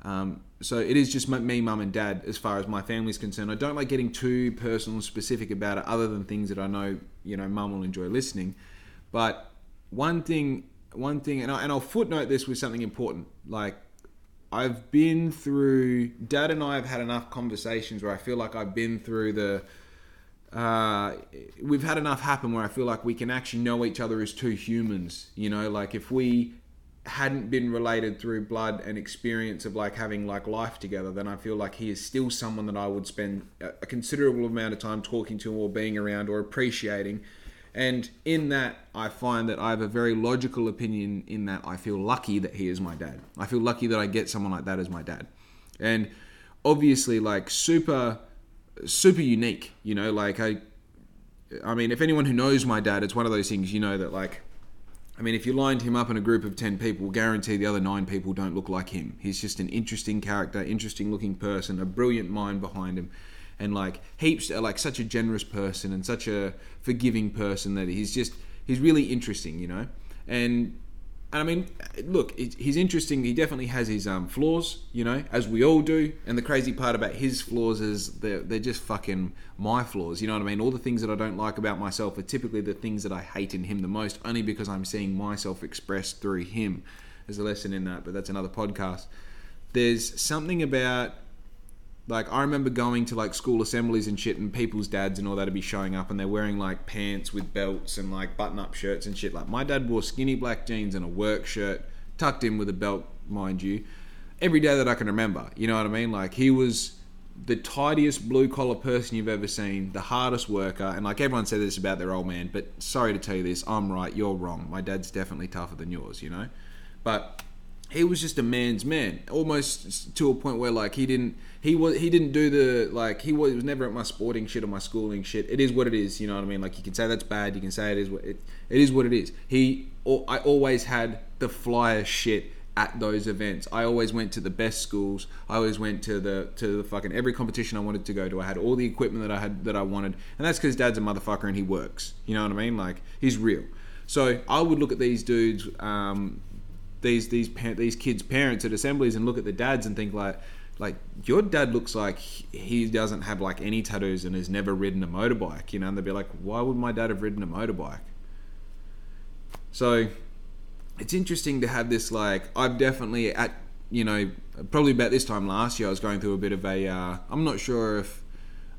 Um, so it is just me, mum, and dad as far as my family's concerned. I don't like getting too personal and specific about it, other than things that I know you know mum will enjoy listening. But one thing, one thing, and, I, and I'll footnote this with something important. Like I've been through, dad and I have had enough conversations where I feel like I've been through the. Uh, we've had enough happen where I feel like we can actually know each other as two humans. You know, like if we hadn't been related through blood and experience of like having like life together, then I feel like he is still someone that I would spend a considerable amount of time talking to or being around or appreciating. And in that, I find that I have a very logical opinion in that I feel lucky that he is my dad. I feel lucky that I get someone like that as my dad. And obviously, like super, super unique, you know, like I, I mean, if anyone who knows my dad, it's one of those things, you know, that like, I mean, if you lined him up in a group of 10 people, guarantee the other nine people don't look like him. He's just an interesting character, interesting looking person, a brilliant mind behind him. And like heaps, like such a generous person and such a forgiving person that he's just, he's really interesting, you know? And and I mean, look, he's interesting. He definitely has his um, flaws, you know, as we all do. And the crazy part about his flaws is they're, they're just fucking my flaws. You know what I mean? All the things that I don't like about myself are typically the things that I hate in him the most, only because I'm seeing myself expressed through him. There's a lesson in that, but that's another podcast. There's something about like I remember going to like school assemblies and shit, and people's dads and all that would be showing up, and they're wearing like pants with belts and like button-up shirts and shit. Like my dad wore skinny black jeans and a work shirt, tucked in with a belt, mind you, every day that I can remember. You know what I mean? Like he was the tidiest blue collar person you've ever seen, the hardest worker, and like everyone said this about their old man, but sorry to tell you this, I'm right, you're wrong. My dad's definitely tougher than yours, you know, but he was just a man's man, almost to a point where like he didn't he was he didn't do the like he was, was never at my sporting shit or my schooling shit. It is what it is, you know what I mean? Like you can say that's bad, you can say it is what it, it is what it is. He I always had the flyer shit at those events. I always went to the best schools. I always went to the to the fucking every competition I wanted to go to. I had all the equipment that I had that I wanted, and that's because Dad's a motherfucker and he works. You know what I mean? Like he's real. So I would look at these dudes um, these these these kids' parents at assemblies and look at the dads and think like like your dad looks like he doesn't have like any tattoos and has never ridden a motorbike you know? And they'd be like why would my dad have ridden a motorbike? So it's interesting to have this like i've definitely at you know probably about this time last year i was going through a bit of a uh, i'm not sure if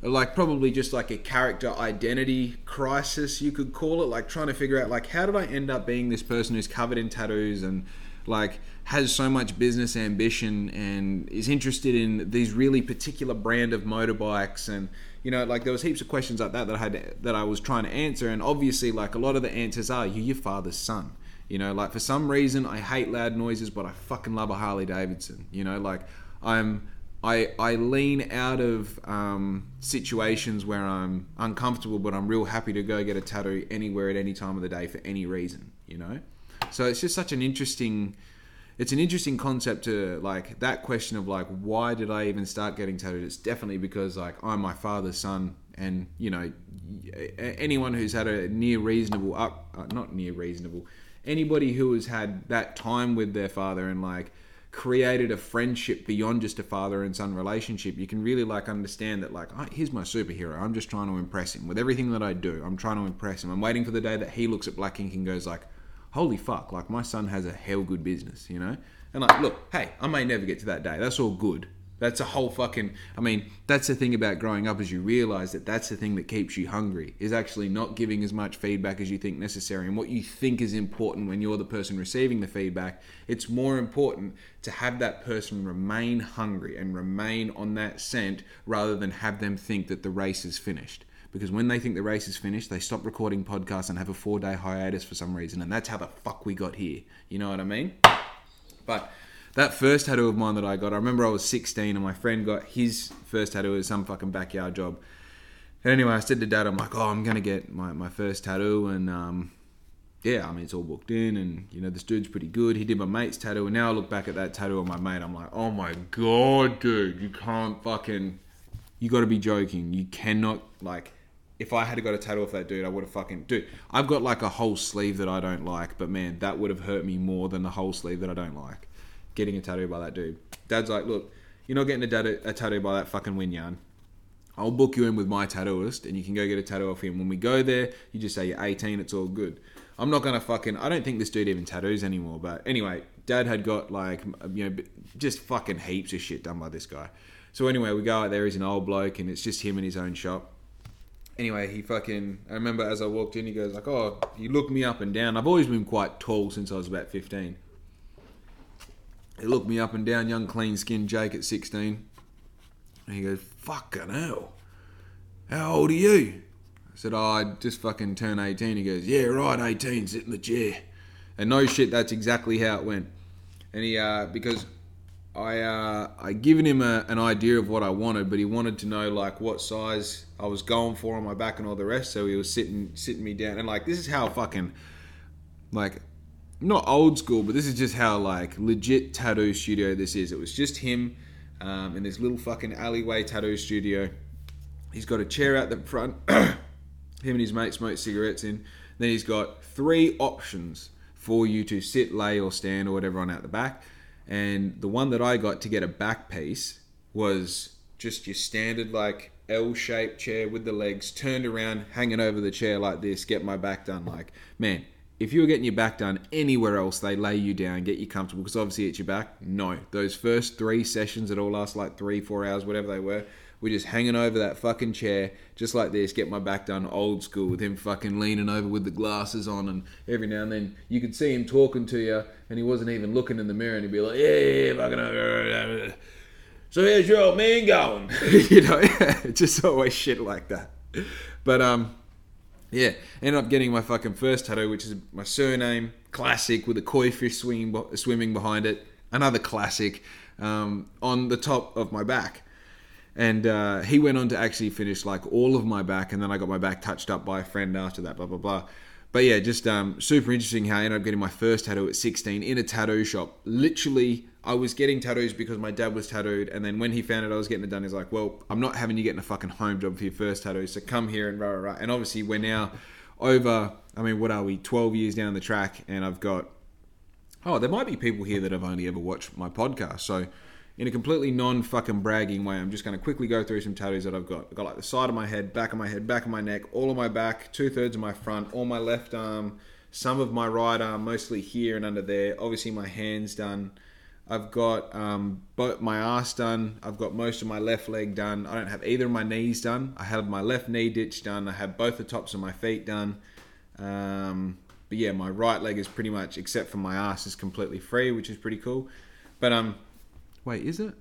like probably just like a character identity crisis you could call it like trying to figure out like how did i end up being this person who's covered in tattoos and like has so much business ambition and is interested in these really particular brand of motorbikes and you know, like there was heaps of questions like that that I had that I was trying to answer, and obviously, like a lot of the answers are you your father's son. You know, like for some reason I hate loud noises, but I fucking love a Harley Davidson. You know, like I'm I I lean out of um, situations where I'm uncomfortable, but I'm real happy to go get a tattoo anywhere at any time of the day for any reason. You know, so it's just such an interesting. It's an interesting concept to like that question of like why did I even start getting tattooed? It's definitely because like I'm my father's son, and you know anyone who's had a near reasonable up, uh, not near reasonable, anybody who has had that time with their father and like created a friendship beyond just a father and son relationship, you can really like understand that like, oh, here's my superhero. I'm just trying to impress him with everything that I do. I'm trying to impress him. I'm waiting for the day that he looks at Black Ink and goes like, holy fuck, like my son has a hell good business, you know? And like, look, hey, I may never get to that day. That's all good. That's a whole fucking. I mean, that's the thing about growing up is you realize that that's the thing that keeps you hungry is actually not giving as much feedback as you think necessary and what you think is important when you're the person receiving the feedback. It's more important to have that person remain hungry and remain on that scent rather than have them think that the race is finished. Because when they think the race is finished, they stop recording podcasts and have a four day hiatus for some reason. And that's how the fuck we got here. You know what I mean? But that first tattoo of mine that I got, I remember I was 16 and my friend got his first tattoo as some fucking backyard job. And anyway, I said to dad, I'm like, oh, I'm going to get my, my first tattoo. And um, yeah, I mean, it's all booked in. And, you know, this dude's pretty good. He did my mate's tattoo. And now I look back at that tattoo on my mate. I'm like, oh my God, dude, you can't fucking. You got to be joking. You cannot, like, if I had got a tattoo off that dude, I would have fucking. Dude, I've got like a whole sleeve that I don't like, but man, that would have hurt me more than the whole sleeve that I don't like getting a tattoo by that dude. Dad's like, look, you're not getting a, tattoo, a tattoo by that fucking Winyan. I'll book you in with my tattooist and you can go get a tattoo off him. When we go there, you just say you're 18, it's all good. I'm not gonna fucking. I don't think this dude even tattoos anymore. But anyway, dad had got like, you know, just fucking heaps of shit done by this guy. So anyway, we go out there. He's an old bloke and it's just him in his own shop. Anyway, he fucking. I remember as I walked in, he goes like, "Oh, he looked me up and down. I've always been quite tall since I was about 15." He looked me up and down, young clean skinned Jake at 16. And he goes, fucking hell. How old are you? I said, oh, I just fucking turned 18. He goes, yeah, right, 18, sit in the chair. And no shit, that's exactly how it went. And he, uh, because I, uh, I given him a, an idea of what I wanted, but he wanted to know like what size I was going for on my back and all the rest. So he was sitting, sitting me down, and like this is how fucking, like not old school, but this is just how like legit tattoo studio this is. It was just him um, in this little fucking alleyway tattoo studio. He's got a chair out the front. him and his mate smoke cigarettes in. Then he's got three options for you to sit, lay, or stand, or whatever on out the back. And the one that I got to get a back piece was just your standard like L-shaped chair with the legs turned around, hanging over the chair like this. Get my back done. Like man, if you were getting your back done anywhere else, they lay you down, get you comfortable because obviously it's your back. No, those first three sessions that all last like three, four hours, whatever they were, we're just hanging over that fucking chair, just like this, get my back done old school with him fucking leaning over with the glasses on, and every now and then you could see him talking to you, and he wasn't even looking in the mirror, and he'd be like, "Yeah, yeah, fucking." Over. So here's your old man going, you know, just always shit like that. But um, yeah, ended up getting my fucking first tattoo, which is my surname, classic with a koi fish swinging, swimming behind it. Another classic um, on the top of my back. And uh, he went on to actually finish like all of my back, and then I got my back touched up by a friend after that, blah, blah, blah. But yeah, just um, super interesting how I ended up getting my first tattoo at 16 in a tattoo shop. Literally, I was getting tattoos because my dad was tattooed, and then when he found out I was getting it done, he's like, "Well, I'm not having you getting a fucking home job for your first tattoo, so come here and rah rah rah." And obviously, we're now over. I mean, what are we? 12 years down the track, and I've got. Oh, there might be people here that have only ever watched my podcast, so in a completely non fucking bragging way, I'm just going to quickly go through some tattoos that I've got. I've got like the side of my head, back of my head, back of my neck, all of my back, two thirds of my front, all my left arm, some of my right arm, mostly here and under there. Obviously, my hands done. I've got um, both my ass done. I've got most of my left leg done. I don't have either of my knees done. I have my left knee ditch done. I have both the tops of my feet done. Um, but yeah, my right leg is pretty much, except for my ass, is completely free, which is pretty cool. But um, Wait, is it?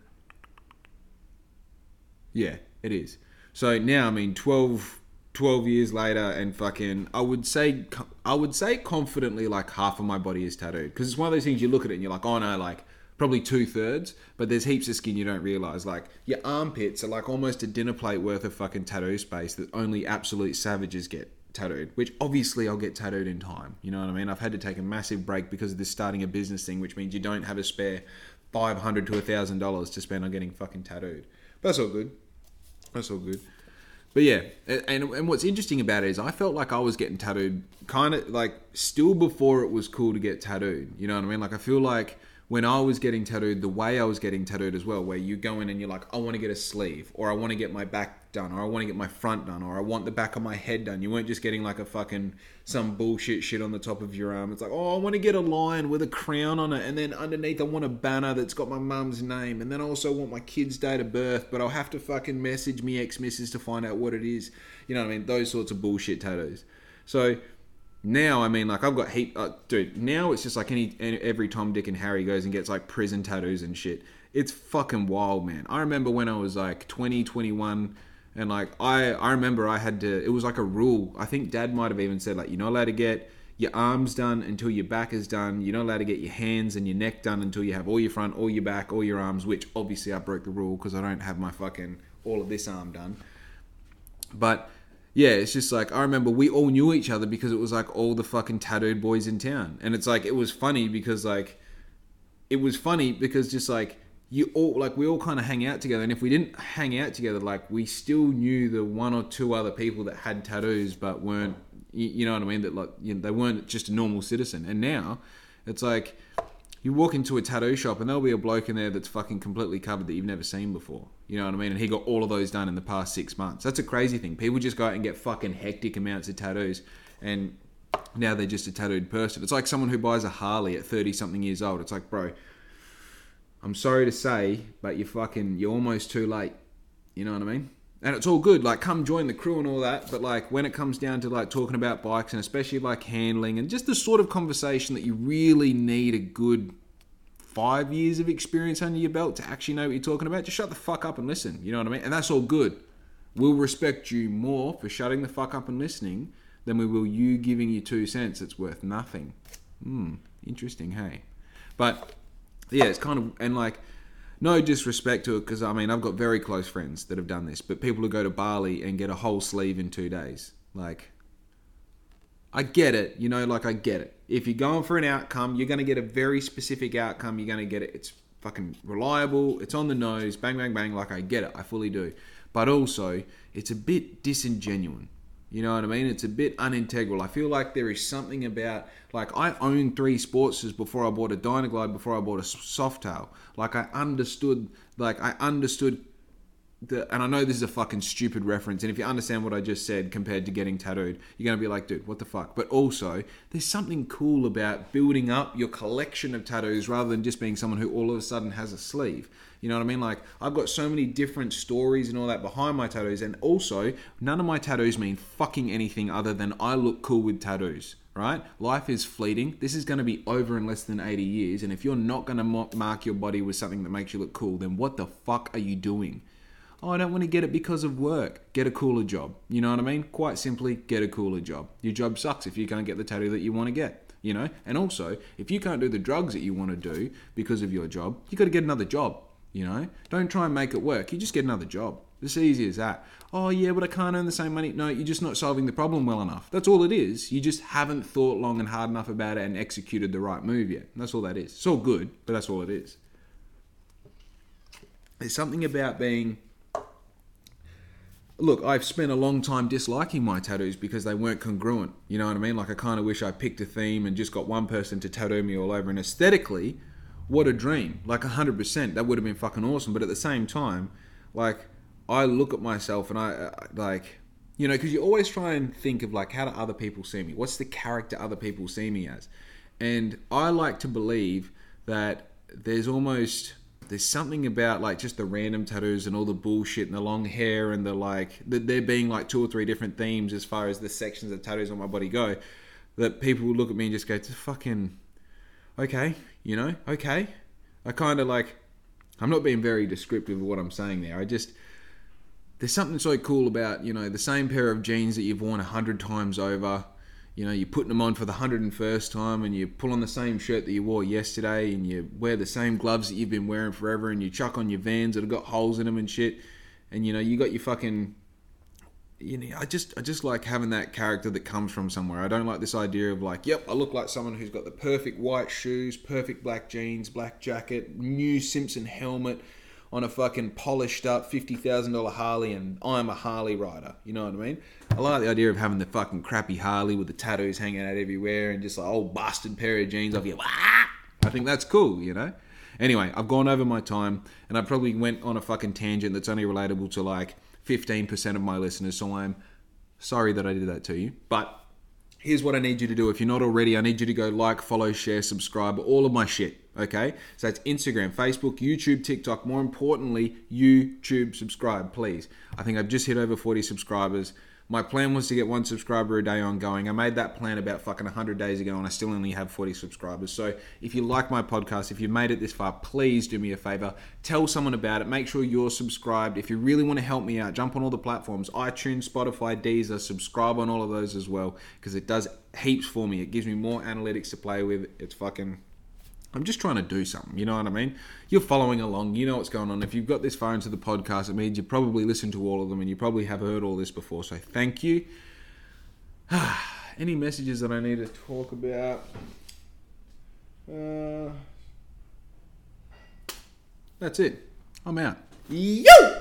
Yeah, it is. So now, I mean, 12, 12 years later, and fucking, I would say, I would say confidently, like half of my body is tattooed because it's one of those things you look at it and you're like, oh no, like probably two thirds, but there's heaps of skin you don't realize. Like your armpits are like almost a dinner plate worth of fucking tattoo space that only absolute savages get tattooed, which obviously I'll get tattooed in time. You know what I mean? I've had to take a massive break because of this starting a business thing, which means you don't have a spare five hundred to a thousand dollars to spend on getting fucking tattooed. But that's all good. That's all good. But yeah, and, and what's interesting about it is I felt like I was getting tattooed kind of like still before it was cool to get tattooed. You know what I mean? Like I feel like when I was getting tattooed, the way I was getting tattooed as well, where you go in and you're like, I want to get a sleeve, or I want to get my back done, or I want to get my front done, or I want the back of my head done. You weren't just getting like a fucking some bullshit shit on the top of your arm. It's like, oh, I want to get a lion with a crown on it, and then underneath I want a banner that's got my mum's name, and then I also want my kid's date of birth, but I'll have to fucking message me ex missus to find out what it is. You know what I mean? Those sorts of bullshit tattoos. So now I mean like I've got heap uh, dude now it's just like any every Tom Dick and Harry goes and gets like prison tattoos and shit. It's fucking wild man. I remember when I was like 20 21 and like I I remember I had to it was like a rule. I think dad might have even said like you're not allowed to get your arms done until your back is done. You're not allowed to get your hands and your neck done until you have all your front all your back all your arms which obviously I broke the rule because I don't have my fucking all of this arm done. But yeah, it's just like I remember we all knew each other because it was like all the fucking tattooed boys in town, and it's like it was funny because like it was funny because just like you all like we all kind of hang out together, and if we didn't hang out together, like we still knew the one or two other people that had tattoos but weren't, you, you know what I mean? That like you know, they weren't just a normal citizen, and now it's like you walk into a tattoo shop and there'll be a bloke in there that's fucking completely covered that you've never seen before. You know what I mean? And he got all of those done in the past six months. That's a crazy thing. People just go out and get fucking hectic amounts of tattoos and now they're just a tattooed person. It's like someone who buys a Harley at 30 something years old. It's like, bro, I'm sorry to say, but you're fucking, you're almost too late. You know what I mean? And it's all good. Like, come join the crew and all that. But like, when it comes down to like talking about bikes and especially like handling and just the sort of conversation that you really need a good five years of experience under your belt to actually know what you're talking about, just shut the fuck up and listen. You know what I mean? And that's all good. We'll respect you more for shutting the fuck up and listening than we will you giving you two cents. It's worth nothing. Hmm. Interesting, hey. But yeah, it's kind of and like no disrespect to it because I mean I've got very close friends that have done this, but people who go to Bali and get a whole sleeve in two days, like I get it, you know, like I get it. If you're going for an outcome, you're going to get a very specific outcome. You're going to get it. It's fucking reliable. It's on the nose. Bang, bang, bang. Like I get it. I fully do. But also, it's a bit disingenuous. You know what I mean? It's a bit unintegral. I feel like there is something about like I owned three Sportsters before I bought a Dyna Glide, before I bought a Softail. Like I understood, like I understood the, and I know this is a fucking stupid reference, and if you understand what I just said compared to getting tattooed, you're gonna be like, dude, what the fuck? But also, there's something cool about building up your collection of tattoos rather than just being someone who all of a sudden has a sleeve. You know what I mean? Like, I've got so many different stories and all that behind my tattoos, and also, none of my tattoos mean fucking anything other than I look cool with tattoos right? Life is fleeting. This is going to be over in less than 80 years. And if you're not going to mark your body with something that makes you look cool, then what the fuck are you doing? Oh, I don't want to get it because of work. Get a cooler job. You know what I mean? Quite simply, get a cooler job. Your job sucks if you can't get the tattoo that you want to get. You know? And also, if you can't do the drugs that you want to do because of your job, you got to get another job. You know? Don't try and make it work. You just get another job. It's easy as that. Oh, yeah, but I can't earn the same money. No, you're just not solving the problem well enough. That's all it is. You just haven't thought long and hard enough about it and executed the right move yet. That's all that is. It's all good, but that's all it is. There's something about being look, I've spent a long time disliking my tattoos because they weren't congruent. You know what I mean? Like I kind of wish I picked a theme and just got one person to tattoo me all over. And aesthetically, what a dream! Like hundred percent, that would have been fucking awesome. But at the same time, like I look at myself and I uh, like. You know, because you always try and think of like, how do other people see me? What's the character other people see me as? And I like to believe that there's almost there's something about like just the random tattoos and all the bullshit and the long hair and the like that there being like two or three different themes as far as the sections of tattoos on my body go that people will look at me and just go fucking okay you know okay i kind of like i'm not being very descriptive of what i'm saying there i just there's something so cool about you know the same pair of jeans that you've worn a hundred times over. You know, you're putting them on for the hundred and first time, and you pull on the same shirt that you wore yesterday, and you wear the same gloves that you've been wearing forever, and you chuck on your Vans that have got holes in them and shit, and you know you got your fucking. You know, I just I just like having that character that comes from somewhere. I don't like this idea of like, yep, I look like someone who's got the perfect white shoes, perfect black jeans, black jacket, new Simpson helmet, on a fucking polished up fifty thousand dollar Harley, and I'm a Harley rider. You know what I mean? I like the idea of having the fucking crappy Harley with the tattoos hanging out everywhere and just like old busted pair of jeans off you. I think that's cool. You know. Anyway, I've gone over my time, and I probably went on a fucking tangent that's only relatable to like fifteen percent of my listeners. So I'm sorry that I did that to you, but here's what I need you to do. If you're not already, I need you to go like, follow, share, subscribe, all of my shit. Okay? So that's Instagram, Facebook, YouTube, TikTok. More importantly, YouTube subscribe, please. I think I've just hit over 40 subscribers. My plan was to get one subscriber a day ongoing. I made that plan about fucking 100 days ago and I still only have 40 subscribers. So if you like my podcast, if you've made it this far, please do me a favor. Tell someone about it. Make sure you're subscribed. If you really want to help me out, jump on all the platforms iTunes, Spotify, Deezer, subscribe on all of those as well because it does heaps for me. It gives me more analytics to play with. It's fucking I'm just trying to do something, you know what I mean? You're following along, you know what's going on. If you've got this far into the podcast, it means you probably listened to all of them and you probably have heard all this before. So thank you. Any messages that I need to talk about? Uh, that's it. I'm out. Yo!